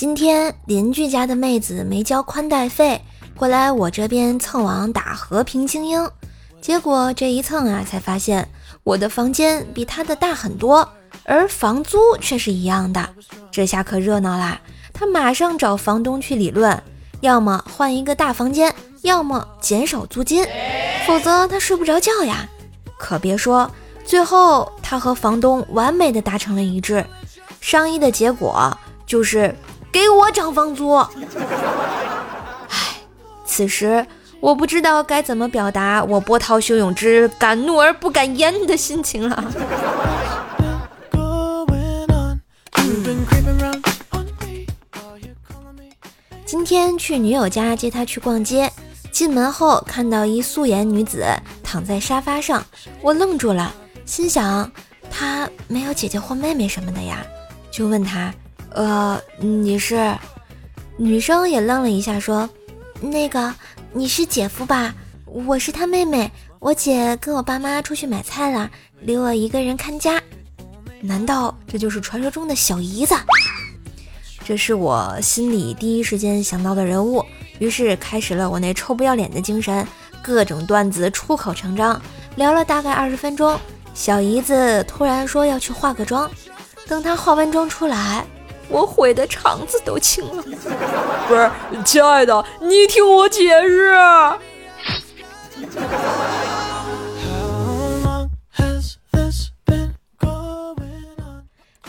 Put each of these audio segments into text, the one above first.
今天邻居家的妹子没交宽带费，过来我这边蹭网打和平精英，结果这一蹭啊，才发现我的房间比她的大很多，而房租却是一样的。这下可热闹啦！她马上找房东去理论，要么换一个大房间，要么减少租金，否则她睡不着觉呀。可别说，最后她和房东完美的达成了一致，商议的结果就是。给我涨房租！唉，此时我不知道该怎么表达我波涛汹涌之敢怒而不敢言的心情了。今天去女友家接她去逛街，进门后看到一素颜女子躺在沙发上，我愣住了，心想她没有姐姐或妹妹什么的呀，就问她。呃，你是女生也愣了一下，说：“那个你是姐夫吧？我是他妹妹，我姐跟我爸妈出去买菜了，留我一个人看家。难道这就是传说中的小姨子？”这是我心里第一时间想到的人物，于是开始了我那臭不要脸的精神，各种段子出口成章，聊了大概二十分钟。小姨子突然说要去化个妆，等她化完妆出来。我悔的肠子都青了，不是，亲爱的，你听我解释。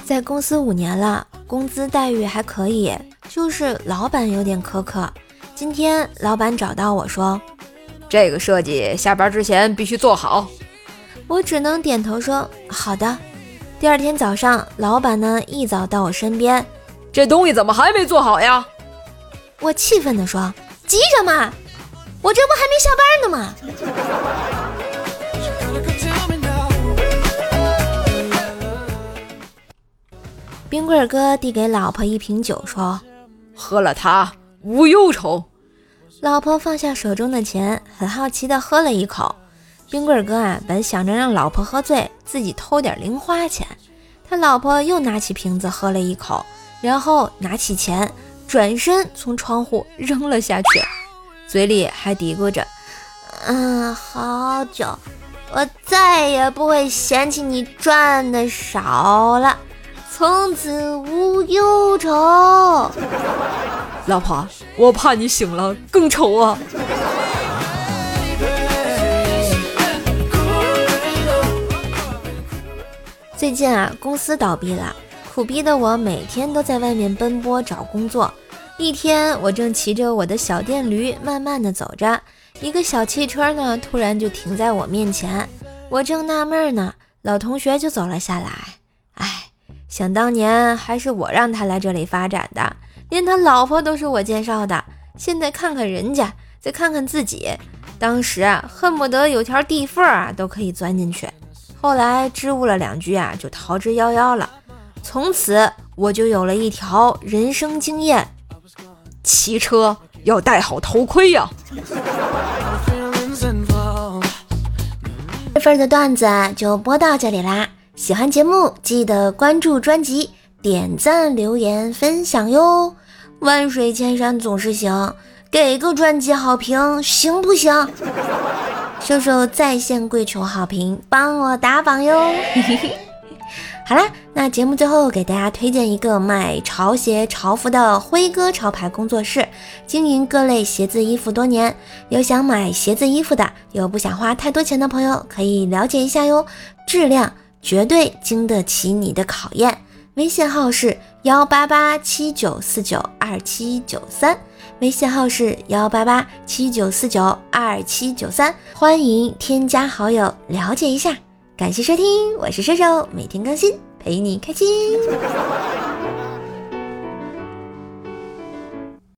在公司五年了，工资待遇还可以，就是老板有点苛刻。今天老板找到我说，这个设计下班之前必须做好。我只能点头说好的。第二天早上，老板呢一早到我身边，这东西怎么还没做好呀？我气愤地说：“急什么？我这不还没下班呢吗？”冰棍哥递给老婆一瓶酒，说：“喝了它无忧愁。”老婆放下手中的钱，很好奇地喝了一口。冰棍哥啊，本想着让老婆喝醉，自己偷点零花钱。他老婆又拿起瓶子喝了一口，然后拿起钱，转身从窗户扔了下去，嘴里还嘀咕着：“嗯，好酒，我再也不会嫌弃你赚的少了，从此无忧愁。”老婆，我怕你醒了更愁啊！最近啊，公司倒闭了，苦逼的我每天都在外面奔波找工作。一天，我正骑着我的小电驴慢慢的走着，一个小汽车呢，突然就停在我面前。我正纳闷呢，老同学就走了下来。哎，想当年还是我让他来这里发展的，连他老婆都是我介绍的。现在看看人家，再看看自己，当时啊，恨不得有条地缝啊都可以钻进去。后来支吾了两句啊，就逃之夭夭了。从此我就有了一条人生经验：骑车要戴好头盔呀。这份的段子就播到这里啦！喜欢节目记得关注专辑、点赞、留言、分享哟！万水千山总是行，给个专辑好评行不行？秀秀在线跪求好评，帮我打榜哟！好啦，那节目最后给大家推荐一个卖潮鞋潮服的辉哥潮牌工作室，经营各类鞋子衣服多年，有想买鞋子衣服的，有不想花太多钱的朋友可以了解一下哟，质量绝对经得起你的考验。微信号是幺八八七九四九二七九三。微信号是幺八八七九四九二七九三，欢迎添加好友了解一下。感谢收听，我是射手，每天更新，陪你开心。